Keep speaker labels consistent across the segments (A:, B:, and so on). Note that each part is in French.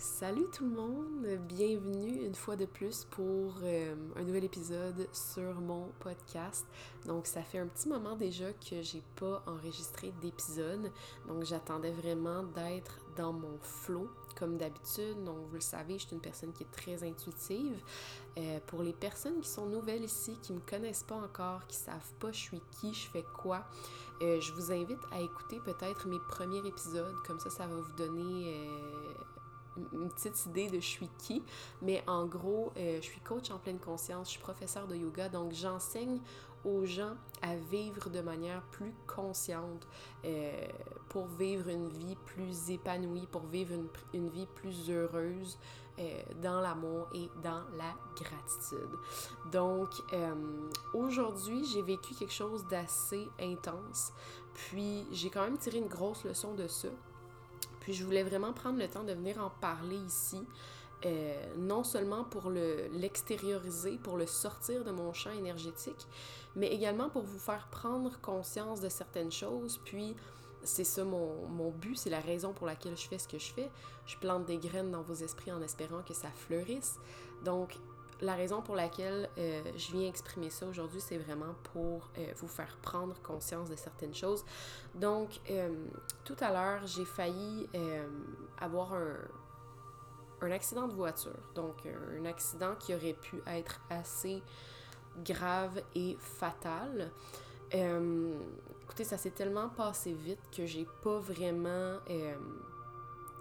A: Salut tout le monde, bienvenue une fois de plus pour euh, un nouvel épisode sur mon podcast. Donc ça fait un petit moment déjà que j'ai pas enregistré d'épisode, donc j'attendais vraiment d'être dans mon flow comme d'habitude. Donc vous le savez, je suis une personne qui est très intuitive. Euh, pour les personnes qui sont nouvelles ici, qui me connaissent pas encore, qui savent pas je suis qui, je fais quoi, euh, je vous invite à écouter peut-être mes premiers épisodes, comme ça ça va vous donner une petite idée de je suis qui, mais en gros, euh, je suis coach en pleine conscience, je suis professeur de yoga, donc j'enseigne aux gens à vivre de manière plus consciente, euh, pour vivre une vie plus épanouie, pour vivre une, vie plus heureuse euh, dans l'amour et dans la gratitude. Donc, aujourd'hui, j'ai vécu quelque chose d'assez intense, puis j'ai quand même tiré une grosse leçon de ça. Je voulais vraiment prendre le temps de venir en parler ici. Euh, non seulement pour l'extérioriser, pour le sortir de mon champ énergétique, mais également pour vous faire prendre conscience de certaines choses. Puis, c'est ça mon, mon but, c'est la raison pour laquelle je fais ce que je fais. Je plante des graines dans vos esprits en espérant que ça fleurisse. Donc, la raison pour laquelle euh, je viens exprimer ça aujourd'hui, c'est vraiment pour euh, vous faire prendre conscience de certaines choses. Donc, euh, tout à l'heure, j'ai failli avoir un, un, accident de voiture. Donc, un accident qui aurait pu être assez grave et fatal. écoutez, ça s'est tellement passé vite que j'ai pas vraiment...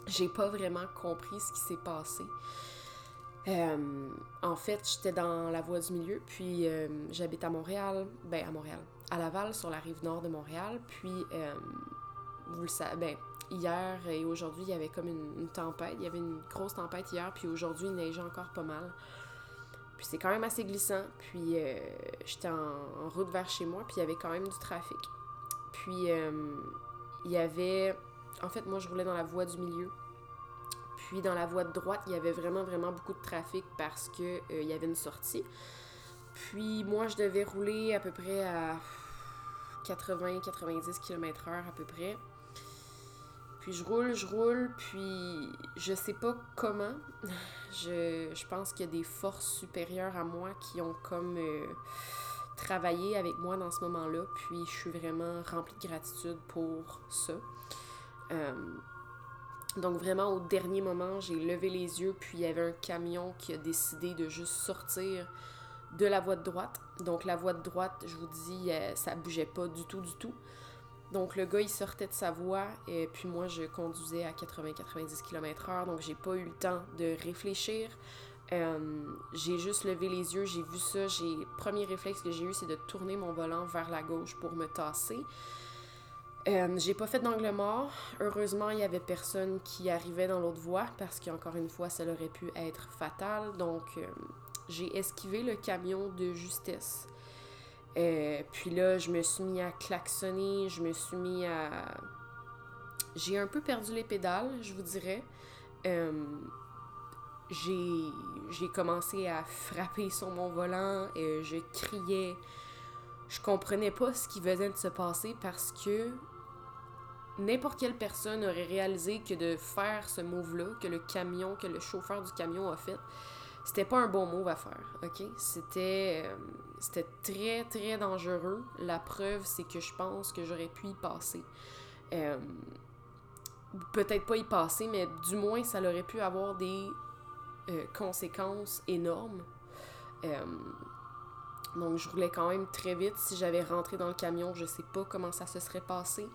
A: j'ai pas vraiment compris ce qui s'est passé. Euh, en fait, j'étais dans la voie du milieu, puis euh, j'habite à Montréal, ben à Montréal, à Laval, sur la rive nord de Montréal. Puis, euh, vous le savez, ben, hier et aujourd'hui, il y avait comme une, tempête. Il y avait une grosse tempête hier, puis aujourd'hui, il neigeait encore pas mal. Puis c'est quand même assez glissant. Puis j'étais en, en, route vers chez moi, puis il y avait quand même du trafic. Puis il y avait... En fait, moi, je roulais dans la voie du milieu. Puis dans la voie de droite, il y avait vraiment, vraiment beaucoup de trafic parce qu'il euh, y avait une sortie. Puis moi, je devais rouler à peu près à 80-90 km/h à peu près. Puis je roule, je roule, puis je sais pas comment. Je, je pense qu'il y a des forces supérieures à moi qui ont comme euh, travaillé avec moi dans ce moment-là. Puis je suis vraiment remplie de gratitude pour ça. Euh, donc vraiment au dernier moment, j'ai levé les yeux, puis il y avait un camion qui a décidé de juste sortir de la voie de droite. Donc la voie de droite, je vous dis, euh, ça bougeait pas du tout, du tout. Donc le gars, il sortait de sa voie, et puis moi, je conduisais à 80-90 km/h, donc j'ai pas eu le temps de réfléchir. Euh, j'ai juste levé les yeux, j'ai vu ça, j'ai premier réflexe que j'ai eu, c'est de tourner mon volant vers la gauche pour me tasser. Euh, j'ai pas fait d'angle mort. Heureusement, il y avait personne qui arrivait dans l'autre voie parce qu'encore une fois, ça aurait pu être fatal. Donc, euh, j'ai esquivé le camion de justesse. Euh, puis là, je me suis mis à klaxonner, je me suis mis à... J'ai un peu perdu les pédales, je vous dirais. j'ai commencé à frapper sur mon volant, et je criais. Je comprenais pas ce qui venait de se passer parce que n'importe quelle personne aurait réalisé que de faire ce move-là, que le camion, que le chauffeur du camion a fait, c'était pas un bon move à faire, ok? C'était, euh, très, très dangereux. La preuve, c'est que je pense que j'aurais pu y passer. Euh, peut-être pas y passer, mais du moins, ça aurait pu avoir des euh, conséquences énormes. donc, je roulais quand même très vite. Si j'avais rentré dans le camion, je sais pas comment ça se serait passé.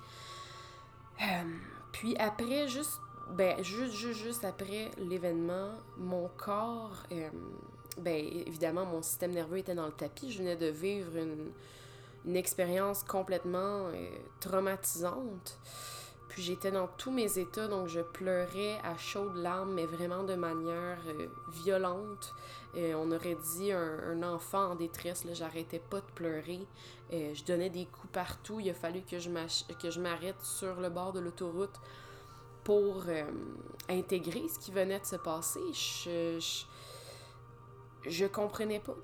A: Puis après, juste, ben, juste, juste, après l'événement, mon corps, ben, évidemment, mon système nerveux était dans le tapis. Je venais de vivre une, une expérience complètement euh, traumatisante. Puis j'étais dans tous mes états, donc je pleurais à chaudes larmes, mais vraiment de manière violente. on aurait dit un, enfant en détresse, là, j'arrêtais pas de pleurer. je donnais des coups partout. Il a fallu que je m'arrête sur le bord de l'autoroute pour euh, intégrer ce qui venait de se passer. Je, je, je comprenais pas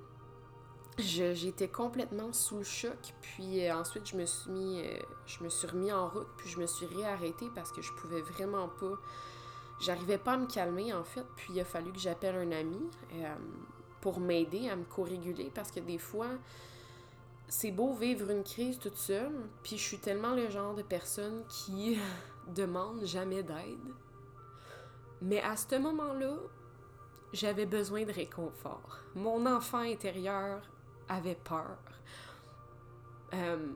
A: j'étais complètement sous le choc. Puis euh, ensuite, je me suis mis, euh, je me suis remis en route, puis je me suis réarrêtée parce que je pouvais vraiment pas j'arrivais pas à me calmer en fait, puis il a fallu que j'appelle un ami euh, pour m'aider à me co-réguler parce que des fois, c'est beau vivre une crise toute seule, puis je suis tellement le genre de personne qui demande jamais d'aide. Mais à ce moment-là, j'avais besoin de réconfort. Mon enfant intérieur avait peur. Euh,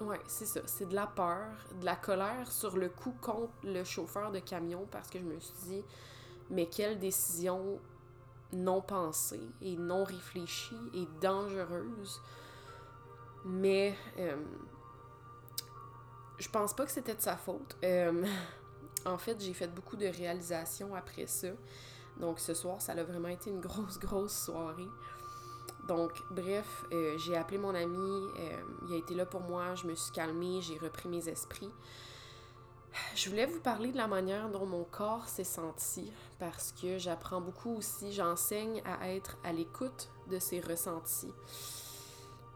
A: ouais, c'est ça. C'est de la peur, de la colère sur le coup contre le chauffeur de camion parce que je me suis dit, mais quelle décision non pensée et non réfléchie et dangereuse. Mais euh, je pense pas que c'était de sa faute. Euh, en fait, j'ai fait beaucoup de réalisations après ça. Donc ce soir, ça a vraiment été une grosse, grosse soirée. Donc, bref, euh, j'ai appelé mon ami, il a été là pour moi, je me suis calmée, j'ai repris mes esprits. Je voulais vous parler de la manière dont mon corps s'est senti parce que j'apprends beaucoup aussi, j'enseigne à être à l'écoute de ses ressentis.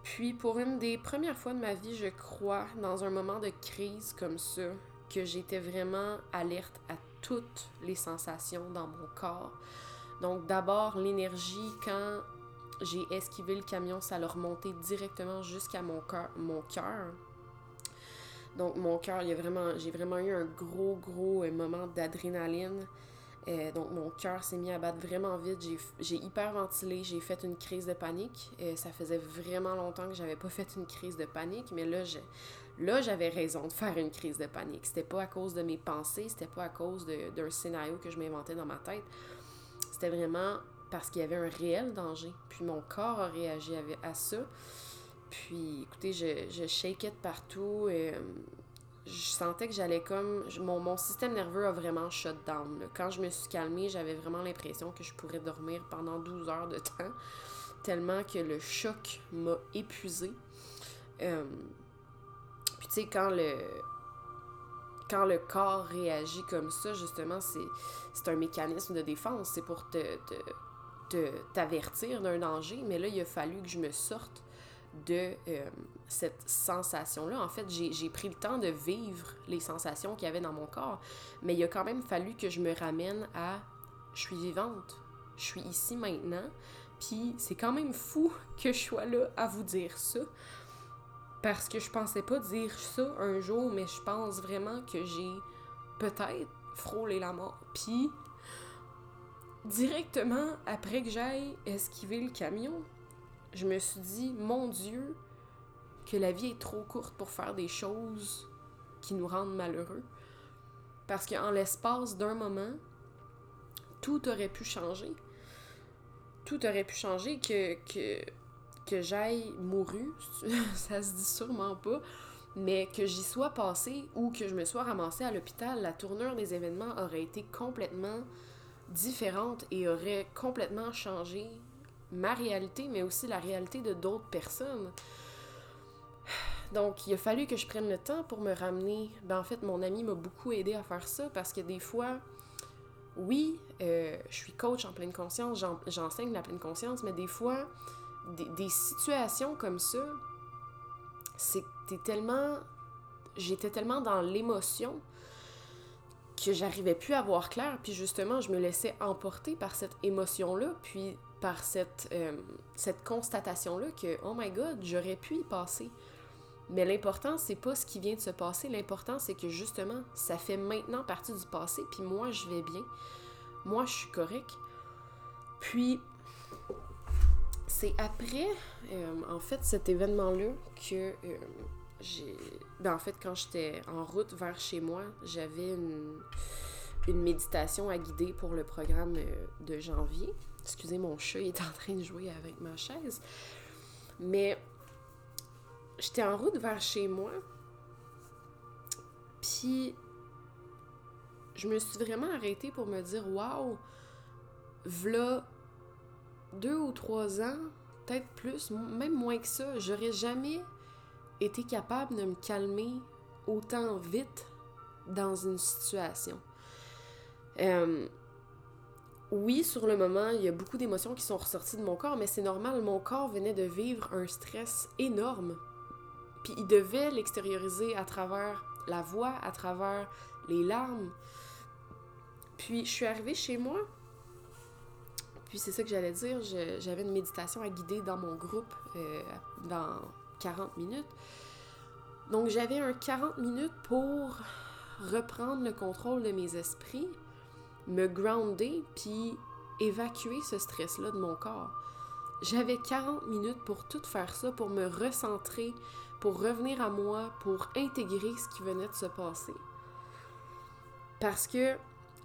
A: Puis pour une des premières fois de ma vie, je crois, dans un moment de crise comme ça, que j'étais vraiment alerte à toutes les sensations dans mon corps. Donc d'abord l'énergie quand j'ai esquivé le camion, ça l'a remonté directement jusqu'à mon cœur, mon cœur. Donc mon cœur, il vraiment, j'ai vraiment eu un gros, gros euh, moment d'adrénaline. Euh, donc mon cœur s'est mis à battre vraiment vite. J'ai hyperventilé, j'ai fait une crise de panique. Euh, ça faisait vraiment longtemps que j'avais pas fait une crise de panique, mais là, là j'avais raison de faire une crise de panique. C'était pas à cause de mes pensées, c'était pas à cause d'un scénario que je m'inventais dans ma tête. C'était vraiment parce qu'il y avait un réel danger. Puis mon corps a réagi à ça. Puis, écoutez, je, je shakeais de partout. Euh, je sentais que j'allais comme. Mon, système nerveux a vraiment shut down. Quand je me suis calmée, j'avais vraiment l'impression que je pourrais dormir pendant 12 heures de temps, tellement que le choc m'a épuisé. Euh, puis, tu sais, quand le. Quand le corps réagit comme ça, justement, c'est un mécanisme de défense. C'est pour te t'avertir d'un danger. Mais là, il a fallu que je me sorte de euh, cette sensation-là. En fait, j'ai pris le temps de vivre les sensations qu'il y avait dans mon corps, mais il a quand même fallu que je me ramène à je suis vivante, je suis ici maintenant, puis c'est quand même fou que je sois là à vous dire ça, parce que je pensais pas dire ça un jour, mais je pense vraiment que j'ai peut-être frôlé la mort. Puis directement après que j'aille esquiver le camion, je me suis dit, mon Dieu, que la vie est trop courte pour faire des choses qui nous rendent malheureux. Parce qu'en l'espace d'un moment, tout aurait pu changer. Tout aurait pu changer que, que, que j'aille mouru, ça se dit sûrement pas, mais que j'y sois passé ou que je me sois ramassée à l'hôpital, la tournure des événements aurait été complètement différente et aurait complètement changé ma réalité, mais aussi la réalité de d'autres personnes. Donc, il a fallu que je prenne le temps pour me ramener. Ben, en fait, mon ami m'a beaucoup aidé à faire ça parce que des fois, oui, euh, je suis coach en pleine conscience, j'enseigne la pleine conscience, mais des fois, des, situations comme ça, c'était tellement. J'étais tellement dans l'émotion que j'arrivais plus à voir clair, puis justement, je me laissais emporter par cette émotion-là, puis par cette, euh, cette constatation-là que, oh my god, j'aurais pu y passer. Mais l'important, c'est pas ce qui vient de se passer. L'important, c'est que justement, ça fait maintenant partie du passé, puis moi, je vais bien. Moi, je suis correct. Puis, c'est après, euh, en fait, cet événement-là que euh, Ben, en fait, quand j'étais en route vers chez moi, j'avais une, méditation à guider pour le programme de janvier. Excusez, mon chat, il est en train de jouer avec ma chaise. Mais j'étais en route vers chez moi. Puis je me suis vraiment arrêtée pour me dire waouh, v'là deux ou trois ans, peut-être plus, même moins que ça, j'aurais jamais été capable de me calmer autant vite dans une situation. Euh, oui, sur le moment, il y a beaucoup d'émotions qui sont ressorties de mon corps, mais c'est normal, mon corps venait de vivre un stress énorme. Puis il devait l'extérioriser à travers la voix, à travers les larmes. Puis je suis arrivée chez moi, puis c'est ça que j'allais dire, j'avais une méditation à guider dans mon groupe euh, dans 40 minutes. Donc j'avais un 40 minutes pour reprendre le contrôle de mes esprits, me grounder, puis évacuer ce stress-là de mon corps. J'avais 40 minutes pour tout faire ça, pour me recentrer, pour revenir à moi, pour intégrer ce qui venait de se passer. Parce que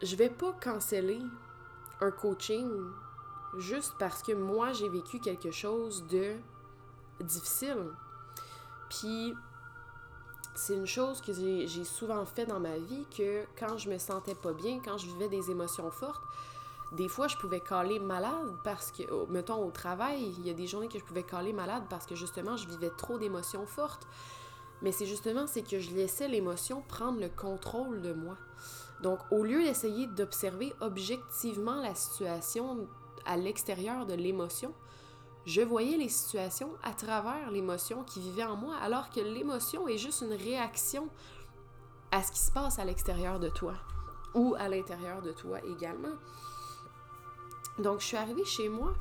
A: je vais pas canceller un coaching juste parce que moi j'ai vécu quelque chose de difficile. Puis c'est une chose que j'ai souvent fait dans ma vie que quand je me sentais pas bien, quand je vivais des émotions fortes, des fois je pouvais caler malade parce que, mettons au travail, il y a des journées que je pouvais caler malade parce que justement je vivais trop d'émotions fortes. Mais c'est justement c'est que je laissais l'émotion prendre le contrôle de moi. Donc au lieu d'essayer d'observer objectivement la situation à l'extérieur de l'émotion, je voyais les situations à travers l'émotion qui vivait en moi, alors que l'émotion est juste une réaction à ce qui se passe à l'extérieur de toi ou à l'intérieur de toi également. Donc, je suis arrivée chez moi,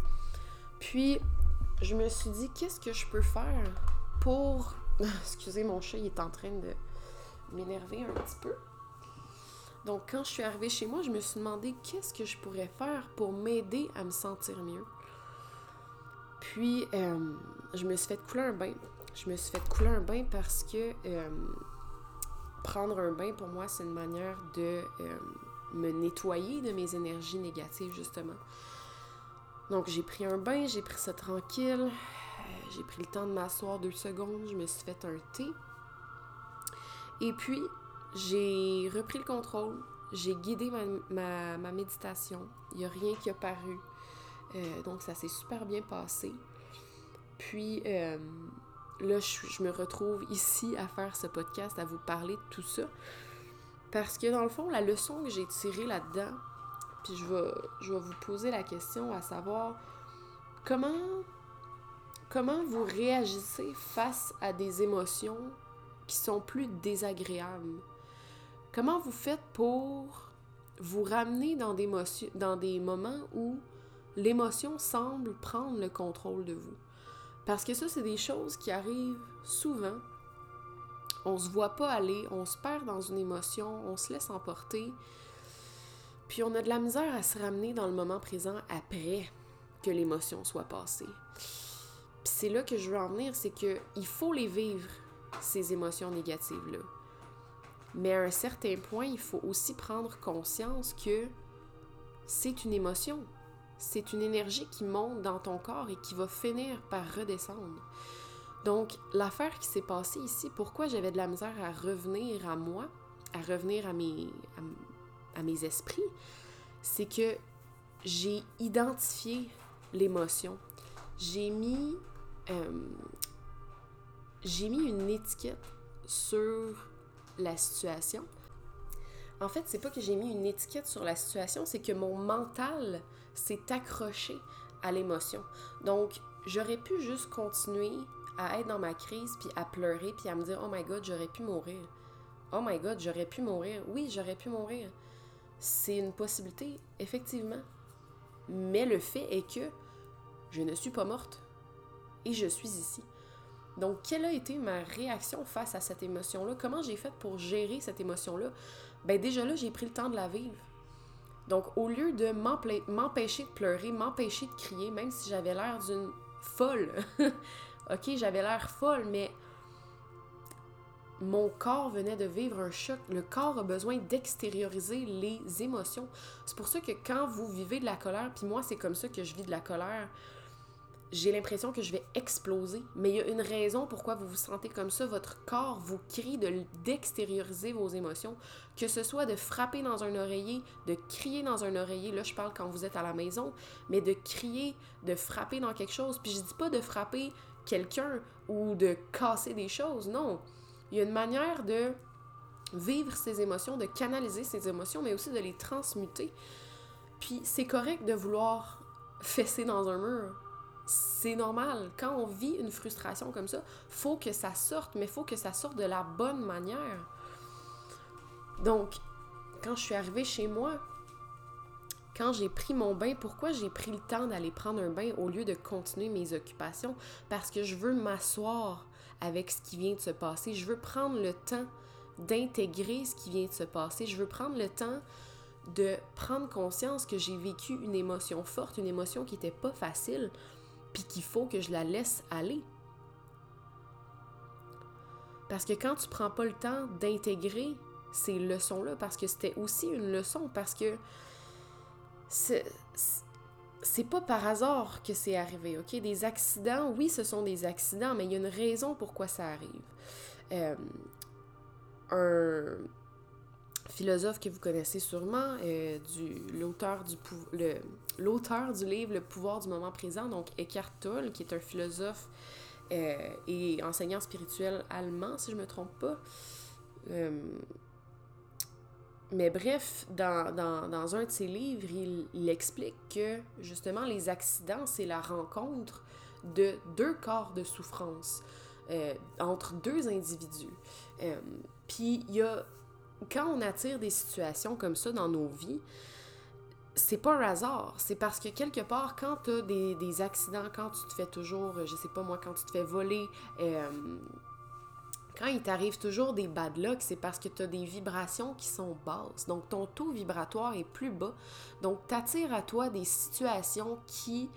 A: puis je me suis dit, qu'est-ce que je peux faire pour... Excusez, mon chat, il est en train de m'énerver un petit peu. Donc, quand je suis arrivée chez moi, je me suis demandé qu'est-ce que je pourrais faire pour m'aider à me sentir mieux? Puis, euh, je me suis fait couler un bain. Je me suis fait couler un bain parce que euh, prendre un bain, pour moi, c'est une manière de euh, me nettoyer de mes énergies négatives, justement. Donc, j'ai pris un bain, j'ai pris ça tranquille. j'ai pris le temps de m'asseoir deux secondes. Je me suis fait un thé. Et puis, j'ai repris le contrôle. J'ai guidé ma, ma méditation. Il n'y a rien qui a paru. Euh, donc, ça s'est super bien passé. Puis, euh, là, je, me retrouve ici à faire ce podcast, à vous parler de tout ça. Parce que, dans le fond, la leçon que j'ai tirée là-dedans, puis je vais, je vais vous poser la question à savoir comment, comment vous réagissez face à des émotions qui sont plus désagréables? Comment vous faites pour vous ramener dans des, dans des moments où l'émotion semble prendre le contrôle de vous. Parce que ça, c'est des choses qui arrivent souvent. On se voit pas aller, on se perd dans une émotion, on se laisse emporter. Puis on a de la misère à se ramener dans le moment présent après que l'émotion soit passée. Puis c'est là que je veux en venir, c'est que il faut les vivre, ces émotions négatives-là. Mais à un certain point, il faut aussi prendre conscience que c'est une émotion c'est une énergie qui monte dans ton corps et qui va finir par redescendre. Donc, l'affaire qui s'est passée ici, pourquoi j'avais de la misère à revenir à moi, à revenir à mes, à, mes esprits, c'est que j'ai identifié l'émotion. J'ai mis, euh, j'ai mis une étiquette sur la situation. En fait, c'est pas que j'ai mis une étiquette sur la situation, c'est que mon mental c'est accroché à l'émotion. Donc, j'aurais pu juste continuer à être dans ma crise, puis à pleurer, puis à me dire, oh my god, j'aurais pu mourir. Oh my god, j'aurais pu mourir. Oui, j'aurais pu mourir. C'est une possibilité, effectivement. Mais le fait est que je ne suis pas morte et je suis ici. Donc, quelle a été ma réaction face à cette émotion-là? Comment j'ai fait pour gérer cette émotion-là? Ben déjà là, j'ai pris le temps de la vivre. Donc, au lieu de m'empêcher de pleurer, m'empêcher de crier, même si j'avais l'air d'une folle, ok, j'avais l'air folle, mais mon corps venait de vivre un choc. Le corps a besoin d'extérioriser les émotions. C'est pour ça que quand vous vivez de la colère, puis moi, c'est comme ça que je vis de la colère, j'ai l'impression que je vais exploser. Mais il y a une raison pourquoi vous vous sentez comme ça. Votre corps vous crie d'extérioriser vos émotions. Que ce soit de frapper dans un oreiller, de crier dans un oreiller. Là, je parle quand vous êtes à la maison. Mais de crier, de frapper dans quelque chose. Puis je dis pas de frapper quelqu'un ou de casser des choses. Non. Il y a une manière de vivre ses émotions, de canaliser ses émotions, mais aussi de les transmuter. Puis c'est correct de vouloir fesser dans un mur c'est normal. Quand on vit une frustration comme ça, faut que ça sorte, mais faut que ça sorte de la bonne manière. Donc, quand je suis arrivée chez moi, quand j'ai pris mon bain, pourquoi j'ai pris le temps d'aller prendre un bain au lieu de continuer mes occupations? Parce que je veux m'asseoir avec ce qui vient de se passer. Je veux prendre le temps d'intégrer ce qui vient de se passer. Je veux prendre le temps de prendre conscience que j'ai vécu une émotion forte, une émotion qui n'était pas facile, qu'il faut que je la laisse aller. Parce que quand tu prends pas le temps d'intégrer ces leçons-là, parce que c'était aussi une leçon, parce que c'est pas par hasard que c'est arrivé, ok? Des accidents, oui, ce sont des accidents, mais il y a une raison pourquoi ça arrive. Euh, un philosophe que vous connaissez sûrement, euh, l'auteur du, l'auteur du livre Le pouvoir du moment présent, donc Eckhart Tolle, qui est un philosophe euh, et enseignant spirituel allemand, si je ne me trompe pas. Euh, mais bref, dans, dans, dans, un de ses livres, il, explique que justement les accidents, c'est la rencontre de deux corps de souffrance entre deux individus. Puis il y a, quand on attire des situations comme ça dans nos vies, c'est pas un hasard. C'est parce que quelque part, quand tu as des, accidents, quand tu te fais toujours, je sais pas moi, quand tu te fais voler, euh, quand il t'arrive toujours des bad luck, c'est parce que tu as des vibrations qui sont basses. Donc ton taux vibratoire est plus bas. Donc tu attires à toi des situations qui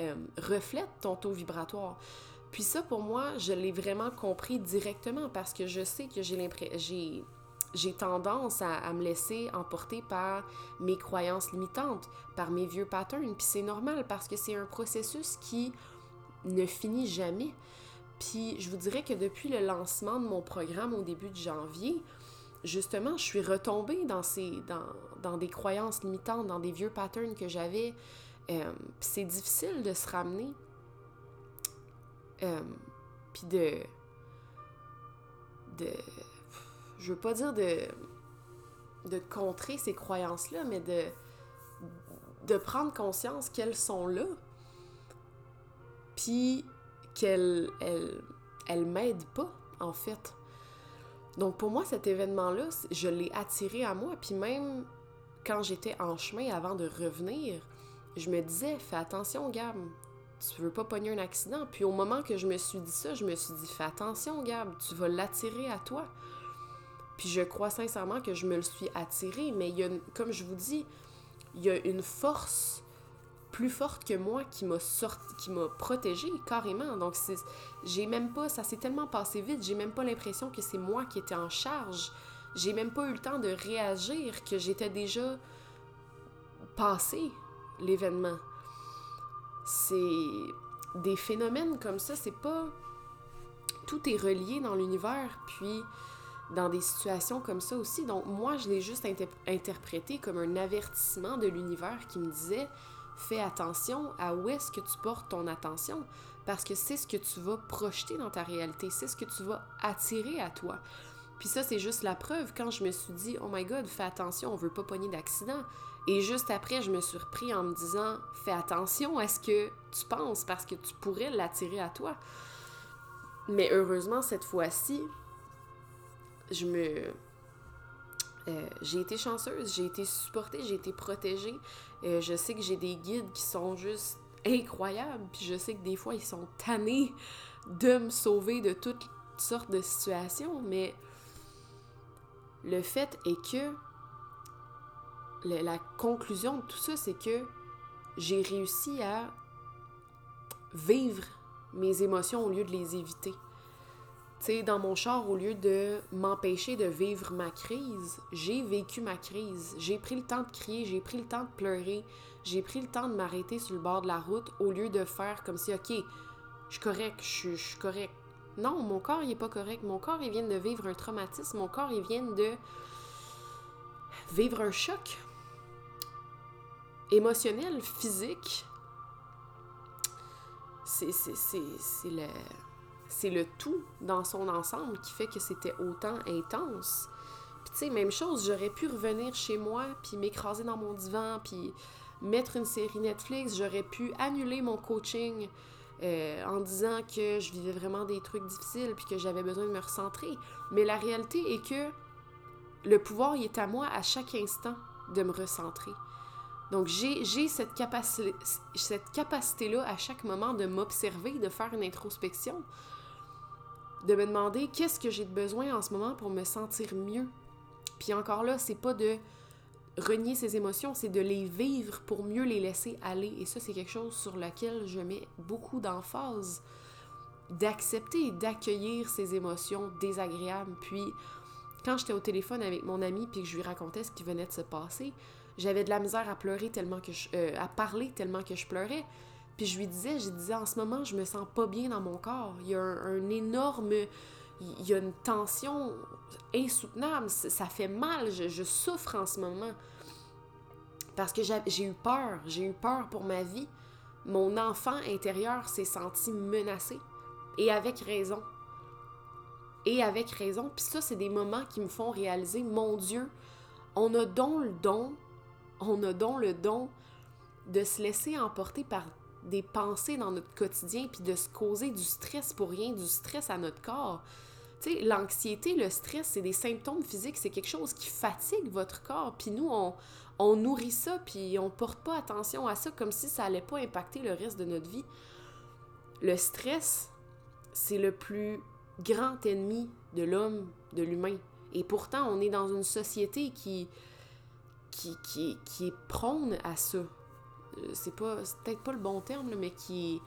A: euh, reflètent ton taux vibratoire. Puis ça, pour moi, je l'ai vraiment compris directement parce que je sais que j'ai l'impression j'ai tendance à, me laisser emporter par mes croyances limitantes, par mes vieux patterns. Puis c'est normal parce que c'est un processus qui ne finit jamais. Puis je vous dirais que depuis le lancement de mon programme au début de janvier, justement, je suis retombée dans, ces, dans, dans des croyances limitantes, dans des vieux patterns que j'avais. Euh, c'est difficile de se ramener. Euh, puis de... de je veux pas dire de, contrer ces croyances-là, mais de, prendre conscience qu'elles sont là, puis qu'elles elles, elles m'aident pas, en fait. Donc pour moi, cet événement-là, je l'ai attiré à moi, puis même quand j'étais en chemin avant de revenir, je me disais, fais attention, Gab, tu veux pas pogner un accident. Puis au moment que je me suis dit ça, je me suis dit, fais attention, Gab, tu vas l'attirer à toi. Puis je crois sincèrement que je me le suis attiré, mais il y a, comme je vous dis, il y a une force plus forte que moi qui m'a sorti, qui m'a protégée carrément. Donc j'ai même pas, ça s'est tellement passé vite, j'ai même pas l'impression que c'est moi qui étais en charge. J'ai même pas eu le temps de réagir que j'étais déjà passé l'événement. C'est des phénomènes comme ça, c'est pas tout est relié dans l'univers, puis dans des situations comme ça aussi. Donc moi, je l'ai juste interprété comme un avertissement de l'univers qui me disait fais attention à où est-ce que tu portes ton attention parce que c'est ce que tu vas projeter dans ta réalité, c'est ce que tu vas attirer à toi. Puis ça, c'est juste la preuve quand je me suis dit oh my god, fais attention, on veut pas pogner d'accident. Et juste après, je me suis repris en me disant fais attention à ce que tu penses parce que tu pourrais l'attirer à toi. Mais heureusement, cette fois-ci, je me. Euh, j'ai été chanceuse, j'ai été supportée, j'ai été protégée. Euh, je sais que j'ai des guides qui sont juste incroyables, puis je sais que des fois ils sont tannés de me sauver de toutes sortes de situations, mais le fait est que la conclusion de tout ça, c'est que j'ai réussi à vivre mes émotions au lieu de les éviter dans mon char, au lieu de m'empêcher de vivre ma crise, j'ai vécu ma crise. J'ai pris le temps de crier, j'ai pris le temps de pleurer, j'ai pris le temps de m'arrêter sur le bord de la route au lieu de faire comme si, OK, je suis correct, je suis correct. Non, mon corps, il est pas correct. Mon corps, il vient de vivre un traumatisme. Mon corps, il vient de vivre un choc émotionnel, physique. C'est le c'est le tout dans son ensemble qui fait que c'était autant intense. Puis tu sais, même chose, j'aurais pu revenir chez moi, puis m'écraser dans mon divan, puis mettre une série Netflix, j'aurais pu annuler mon coaching euh, en disant que je vivais vraiment des trucs difficiles, puis que j'avais besoin de me recentrer. Mais la réalité est que le pouvoir, il est à moi à chaque instant de me recentrer. Donc, j'ai cette, cette capacité-là à chaque moment de m'observer, de faire une introspection, de me demander qu'est-ce que j'ai besoin en ce moment pour me sentir mieux. Puis encore là, c'est pas de renier ses émotions, c'est de les vivre pour mieux les laisser aller. Et ça, c'est quelque chose sur lequel je mets beaucoup d'emphase. D'accepter d'accueillir ces émotions désagréables. Puis, quand j'étais au téléphone avec mon ami puis que je lui racontais ce qui venait de se passer, j'avais de la misère à pleurer tellement que je, euh, à parler tellement que je pleurais. Puis je lui disais, je disais en ce moment, je me sens pas bien dans mon corps. Il y a un, énorme, il y a une tension insoutenable. Ça fait mal. Je, souffre en ce moment parce que j'ai eu peur. J'ai eu peur pour ma vie. Mon enfant intérieur s'est senti menacé et avec raison. Et avec raison. Puis ça, c'est des moments qui me font réaliser, mon Dieu, on a donc le don on a donc le don de se laisser emporter par des pensées dans notre quotidien, puis de se causer du stress pour rien, du stress à notre corps. Tu sais, l'anxiété, le stress, c'est des symptômes physiques, c'est quelque chose qui fatigue votre corps, puis nous, on, on nourrit ça, puis on porte pas attention à ça comme si ça allait pas impacter le reste de notre vie. Le stress, c'est le plus grand ennemi de l'homme, de l'humain. Et pourtant, on est dans une société qui, qui, qui, est prône à ça. Euh, c'est pas peut-être pas le bon terme, mais qui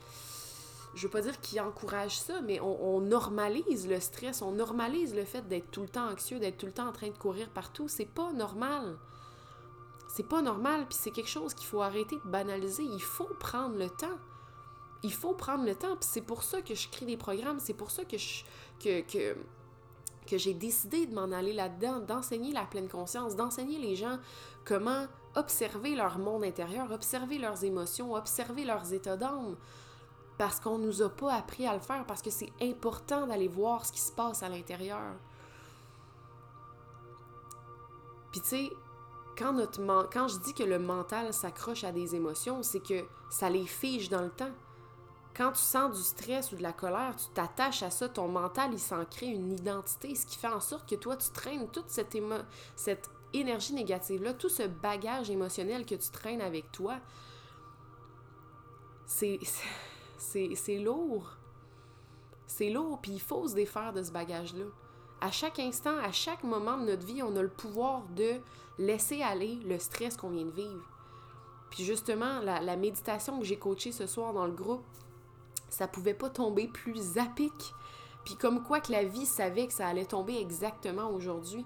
A: je veux pas dire qui encourage ça, mais on, normalise le stress, on normalise le fait d'être tout le temps anxieux, d'être tout le temps en train de courir partout. C'est pas normal. C'est pas normal, puis c'est quelque chose qu'il faut arrêter de banaliser. Il faut prendre le temps. Il faut prendre le temps, puis c'est pour ça que je crée des programmes, c'est pour ça que je, que, que, que j'ai décidé de m'en aller là-dedans, d'enseigner la pleine conscience, d'enseigner les gens comment observer leur monde intérieur, observer leurs émotions, observer leurs états d'âme. Parce qu'on nous a pas appris à le faire, parce que c'est important d'aller voir ce qui se passe à l'intérieur. Puis tu sais, quand, quand je dis que le mental s'accroche à des émotions, c'est que ça les fige dans le temps. Quand tu sens du stress ou de la colère, tu t'attaches à ça, ton mental, il s'en crée une identité, ce qui fait en sorte que toi, tu traînes toute cette, cette énergie négative-là, tout ce bagage émotionnel que tu traînes avec toi, c'est, lourd. C'est lourd, puis il faut se défaire de ce bagage-là. À chaque instant, à chaque moment de notre vie, on a le pouvoir de laisser aller le stress qu'on vient de vivre. Puis justement, la, la méditation que j'ai coachée ce soir dans le groupe, ça pouvait pas tomber plus à pic. Puis comme quoi que la vie savait que ça allait tomber exactement aujourd'hui.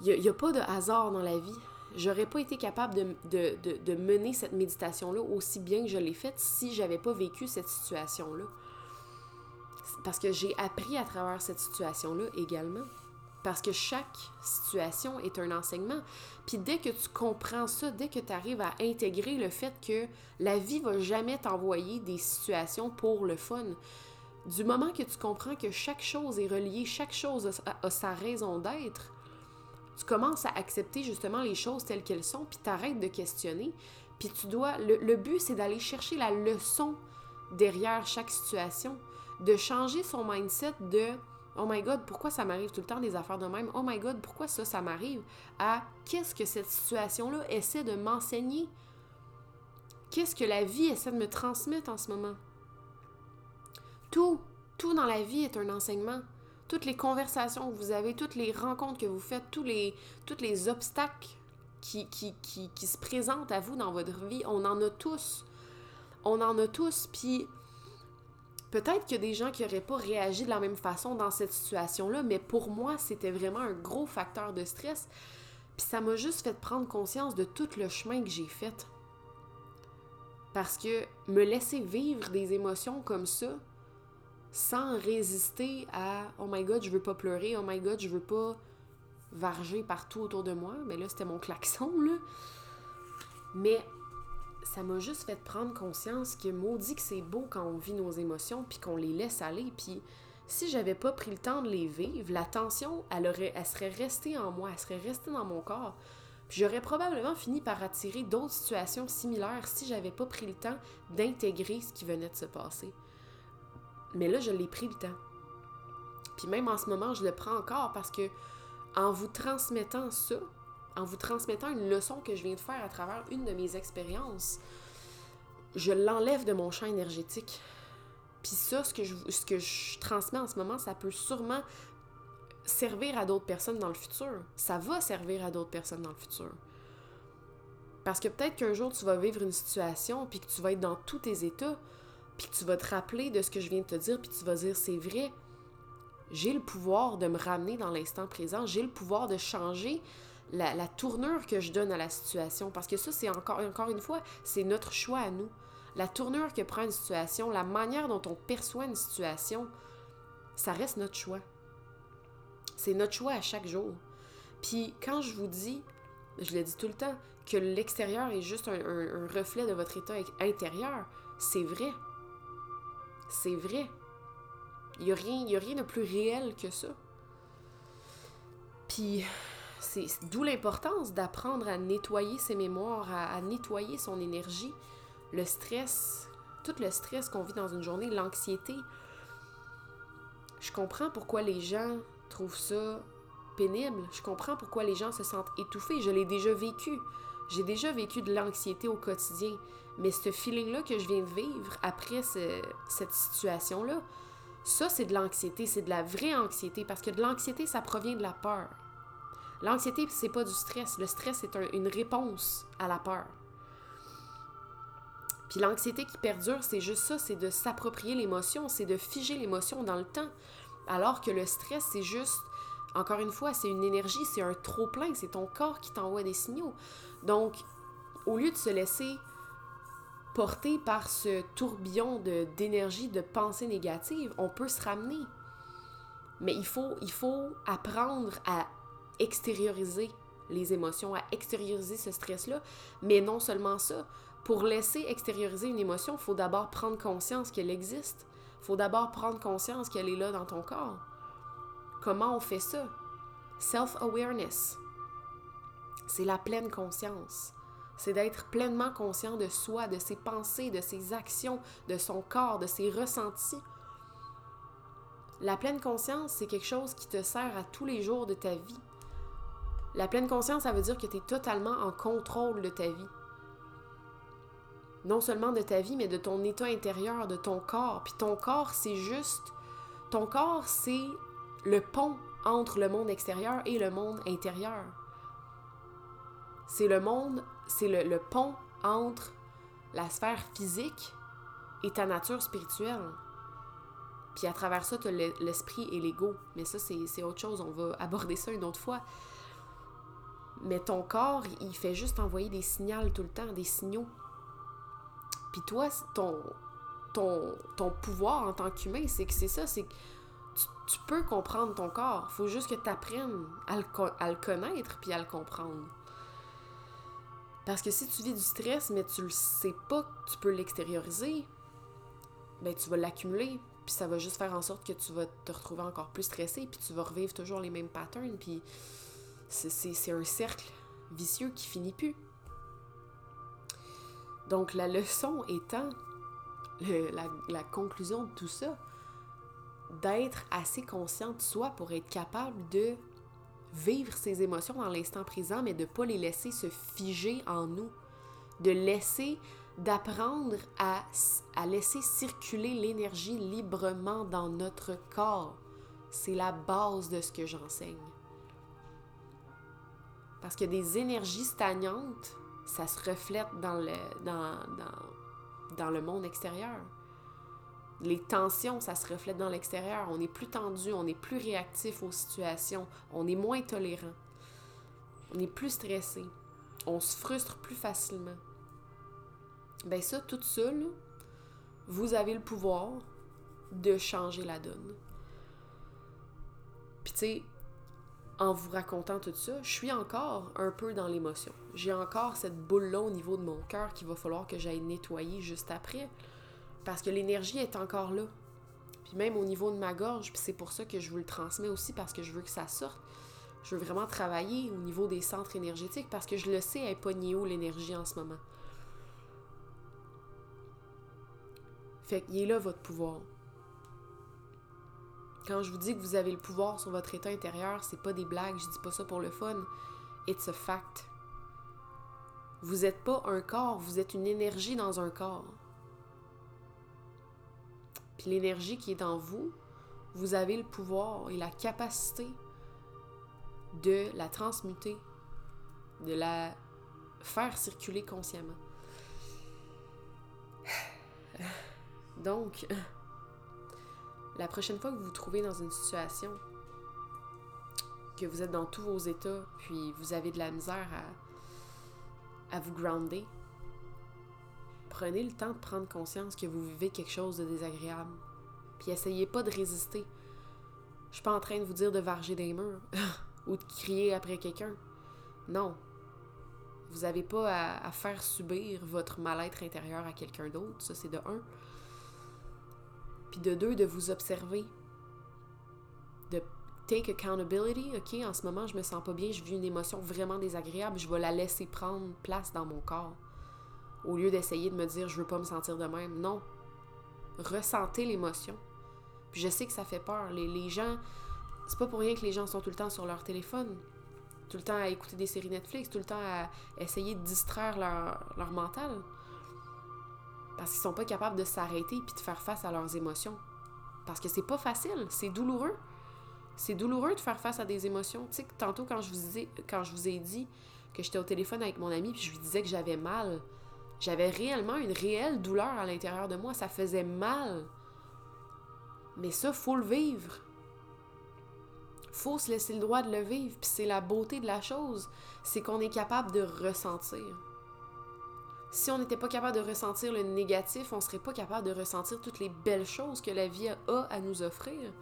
A: Il n'y a, pas de hasard dans la vie. J'aurais pas été capable de, mener cette méditation-là aussi bien que je l'ai faite si j'avais pas vécu cette situation-là. Parce que j'ai appris à travers cette situation-là également. Parce que chaque situation est un enseignement. Puis dès que tu comprends ça, dès que tu arrives à intégrer le fait que la vie va jamais t'envoyer des situations pour le fun, du moment que tu comprends que chaque chose est reliée, chaque chose a sa raison d'être, tu commences à accepter justement les choses telles qu'elles sont, puis t'arrêtes de questionner. Puis tu dois. Le, but, c'est d'aller chercher la leçon derrière chaque situation, de changer son mindset de Oh my god, pourquoi ça m'arrive tout le temps des affaires de même? Oh my god, pourquoi ça, ça m'arrive? À qu'est-ce que cette situation-là essaie de m'enseigner? Qu'est-ce que la vie essaie de me transmettre en ce moment? Tout, tout dans la vie est un enseignement toutes les conversations que vous avez, toutes les rencontres que vous faites, tous les, obstacles qui, qui, qui, qui se présentent à vous dans votre vie, on en a tous. On en a tous, puis peut-être qu'il y a des gens qui n'auraient pas réagi de la même façon dans cette situation-là, mais pour moi, c'était vraiment un gros facteur de stress. Puis ça m'a juste fait prendre conscience de tout le chemin que j'ai fait. Parce que me laisser vivre des émotions comme ça, sans résister à Oh my god, je veux pas pleurer, oh my god, je veux pas varger partout autour de moi. Mais là, c'était mon klaxon, là. Mais ça m'a juste fait prendre conscience que maudit que c'est beau quand on vit nos émotions puis qu'on les laisse aller. Puis si j'avais pas pris le temps de les vivre, la tension, elle, aurait, elle serait restée en moi, elle serait restée dans mon corps. Puis j'aurais probablement fini par attirer d'autres situations similaires si j'avais pas pris le temps d'intégrer ce qui venait de se passer. Mais là, je l'ai pris le temps. Puis même en ce moment, je le prends encore parce que en vous transmettant ça, en vous transmettant une leçon que je viens de faire à travers une de mes expériences, je l'enlève de mon champ énergétique. Puis ça, ce que, je, ce que je transmets en ce moment, ça peut sûrement servir à d'autres personnes dans le futur. Ça va servir à d'autres personnes dans le futur. Parce que peut-être qu'un jour, tu vas vivre une situation, puis que tu vas être dans tous tes états, puis tu vas te rappeler de ce que je viens de te dire, puis tu vas dire, c'est vrai, j'ai le pouvoir de me ramener dans l'instant présent, j'ai le pouvoir de changer la, tournure que je donne à la situation. Parce que ça, c'est encore, encore une fois, c'est notre choix à nous. La tournure que prend une situation, la manière dont on perçoit une situation, ça reste notre choix. C'est notre choix à chaque jour. Puis quand je vous dis, je le dis tout le temps, que l'extérieur est juste un, reflet de votre état intérieur, c'est vrai. C'est vrai. Il n'y a, rien, de plus réel que ça. Puis c'est d'où l'importance d'apprendre à nettoyer ses mémoires, à nettoyer son énergie, le stress, tout le stress qu'on vit dans une journée, l'anxiété. Je comprends pourquoi les gens trouvent ça pénible. Je comprends pourquoi les gens se sentent étouffés. Je l'ai déjà vécu. J'ai déjà vécu de l'anxiété au quotidien. Mais ce feeling-là que je viens de vivre après cette situation-là, ça, c'est de l'anxiété. C'est de la vraie anxiété. Parce que de l'anxiété, ça provient de la peur. L'anxiété, c'est pas du stress. Le stress, c'est un, une réponse à la peur. Puis l'anxiété qui perdure, c'est juste ça, c'est de s'approprier l'émotion, c'est de figer l'émotion dans le temps. Alors que le stress, c'est juste, encore une fois, c'est une énergie, c'est un trop-plein, c'est ton corps qui t'envoie des signaux. Donc, au lieu de se laisser porter par ce tourbillon d'énergie, de, de pensée négative, on peut se ramener. Mais il faut, il faut apprendre à extérioriser les émotions, à extérioriser ce stress-là. Mais non seulement ça, pour laisser extérioriser une émotion, il faut d'abord prendre conscience qu'elle existe. Il faut d'abord prendre conscience qu'elle est là dans ton corps. Comment on fait ça? Self-awareness. C'est la pleine conscience. C'est d'être pleinement conscient de soi, de ses pensées, de ses actions, de son corps, de ses ressentis. La pleine conscience, c'est quelque chose qui te sert à tous les jours de ta vie. La pleine conscience, ça veut dire que tu es totalement en contrôle de ta vie. Non seulement de ta vie, mais de ton état intérieur, de ton corps. Puis ton corps, c'est juste... Ton corps, c'est le pont entre le monde extérieur et le monde intérieur. C'est le monde, c'est le, pont entre la sphère physique et ta nature spirituelle. Puis à travers ça, tu as l'esprit et l'ego. Mais ça, c'est autre chose. On va aborder ça une autre fois. Mais ton corps, il fait juste envoyer des signaux tout le temps, des signaux. Puis toi, ton, ton, ton pouvoir en tant qu'humain, c'est que c'est ça, c'est tu, peux comprendre ton corps. faut juste que tu apprennes à le, à le connaître puis à le comprendre. Parce que si tu vis du stress, mais tu le sais pas que tu peux l'extérioriser, ben tu vas l'accumuler, puis ça va juste faire en sorte que tu vas te retrouver encore plus stressé, puis tu vas revivre toujours les mêmes patterns, puis c'est un cercle vicieux qui finit plus. Donc la leçon étant, la, la, conclusion de tout ça, d'être assez conscient de soi pour être capable de vivre ses émotions dans l'instant présent, mais de ne pas les laisser se figer en nous. De laisser, d'apprendre à, à laisser circuler l'énergie librement dans notre corps. C'est la base de ce que j'enseigne. Parce que des énergies stagnantes, ça se reflète dans le, dans, dans, dans le monde extérieur. Les tensions, ça se reflète dans l'extérieur. On est plus tendu, on est plus réactif aux situations, on est moins tolérant, on est plus stressé, on se frustre plus facilement. Ben ça, tout seul, vous avez le pouvoir de changer la donne. Puis tu sais, en vous racontant tout ça, je suis encore un peu dans l'émotion. J'ai encore cette boule-là au niveau de mon cœur qu'il va falloir que j'aille nettoyer juste après. Parce que l'énergie est encore là. Puis même au niveau de ma gorge, c'est pour ça que je vous le transmets aussi, parce que je veux que ça sorte. Je veux vraiment travailler au niveau des centres énergétiques, parce que je le sais, elle est pognée où l'énergie en ce moment. Fait qu'il est là votre pouvoir. Quand je vous dis que vous avez le pouvoir sur votre état intérieur, c'est pas des blagues, je dis pas ça pour le fun. It's a fact. Vous n'êtes pas un corps, vous êtes une énergie dans un corps. L'énergie qui est en vous, vous avez le pouvoir et la capacité de la transmuter, de la faire circuler consciemment. Donc, la prochaine fois que vous vous trouvez dans une situation, que vous êtes dans tous vos états, puis vous avez de la misère à, à vous grounder, prenez le temps de prendre conscience que vous vivez quelque chose de désagréable. Puis essayez pas de résister. Je suis pas en train de vous dire de varger des murs ou de crier après quelqu'un. Non. Vous n'avez pas à, à, faire subir votre mal-être intérieur à quelqu'un d'autre. Ça, c'est de un. Puis de deux, de vous observer. De take accountability. OK, en ce moment, je me sens pas bien, je vis une émotion vraiment désagréable, je vais la laisser prendre place dans mon corps. Au lieu d'essayer de me dire je veux pas me sentir de même. Non. Ressentez l'émotion. Puis je sais que ça fait peur. Les, les gens, c'est pas pour rien que les gens sont tout le temps sur leur téléphone, tout le temps à écouter des séries Netflix, tout le temps à essayer de distraire leur, leur mental. Parce qu'ils sont pas capables de s'arrêter puis de faire face à leurs émotions. Parce que c'est pas facile, c'est douloureux. C'est douloureux de faire face à des émotions. Tu sais, tantôt quand je vous ai, quand je vous ai dit que j'étais au téléphone avec mon ami puis je lui disais que j'avais mal, j'avais réellement une réelle douleur à l'intérieur de moi. Ça faisait mal. Mais ça, faut le vivre. Faut se laisser le droit de le vivre. Puis c'est la beauté de la chose. C'est qu'on est capable de ressentir. Si on n'était pas capable de ressentir le négatif, on serait pas capable de ressentir toutes les belles choses que la vie a à nous offrir.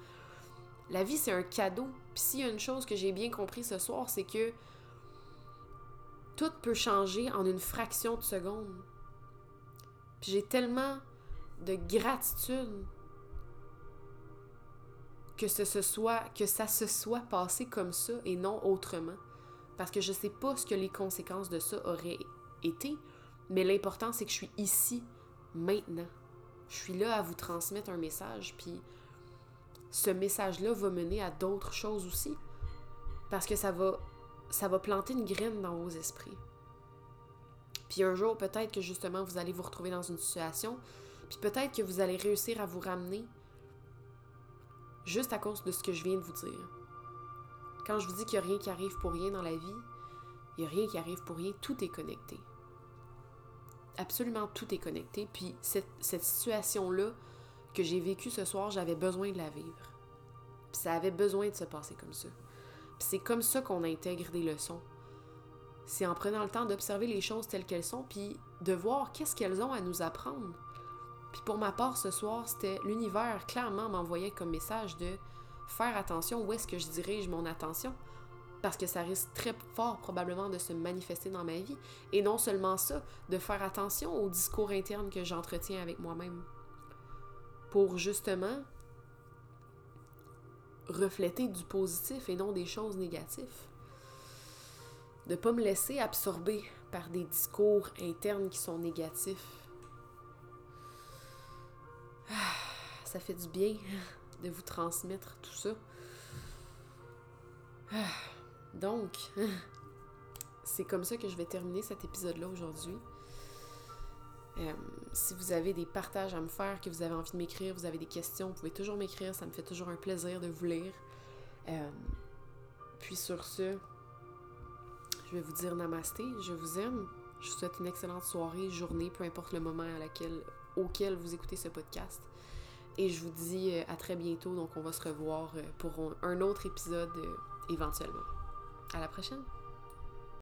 A: La vie, c'est un cadeau. Puis s'il y a une chose que j'ai bien compris ce soir, c'est que tout peut changer en une fraction de seconde. J'ai tellement de gratitude que ce, soit, que ça se soit passé comme ça et non autrement. Parce que je sais pas ce que les conséquences de ça auraient été, mais l'important c'est que je suis ici, maintenant. Je suis là à vous transmettre un message, puis ce message-là va mener à d'autres choses aussi. Parce que ça va, ça va planter une graine dans vos esprits. Puis un jour, peut-être que justement, vous allez vous retrouver dans une situation, puis peut-être que vous allez réussir à vous ramener juste à cause de ce que je viens de vous dire. Quand je vous dis qu'il n'y a rien qui arrive pour rien dans la vie, il n'y a rien qui arrive pour rien, tout est connecté. Absolument tout est connecté. Puis cette, situation-là que j'ai vécue ce soir, j'avais besoin de la vivre. Puis ça avait besoin de se passer comme ça. Puis c'est comme ça qu'on intègre des leçons. C'est en prenant le temps d'observer les choses telles qu'elles sont, puis de voir qu'est-ce qu'elles ont à nous apprendre. Puis pour ma part, ce soir, c'était l'univers clairement m'envoyait comme message de faire attention où est-ce que je dirige mon attention. Parce que ça risque très fort probablement de se manifester dans ma vie. Et non seulement ça, de faire attention au discours interne que j'entretiens avec moi-même. Pour justement refléter du positif et non des choses négatives. Ne pas me laisser absorber par des discours internes qui sont négatifs ça fait du bien de vous transmettre tout ça. Donc, c'est comme ça que je vais terminer cet épisode-là aujourd'hui. Euh, si vous avez des partages à me faire, que vous avez envie de m'écrire, vous avez des questions, vous pouvez toujours m'écrire, ça me fait toujours un plaisir de vous lire. Euh, puis sur ce, je vais vous dire namasté, je vous aime, je vous souhaite une excellente soirée, journée, peu importe le moment à laquelle, auquel vous écoutez ce podcast. Et je vous dis euh, à très bientôt. Donc, on va se revoir euh, pour un autre épisode euh, éventuellement. À la prochaine!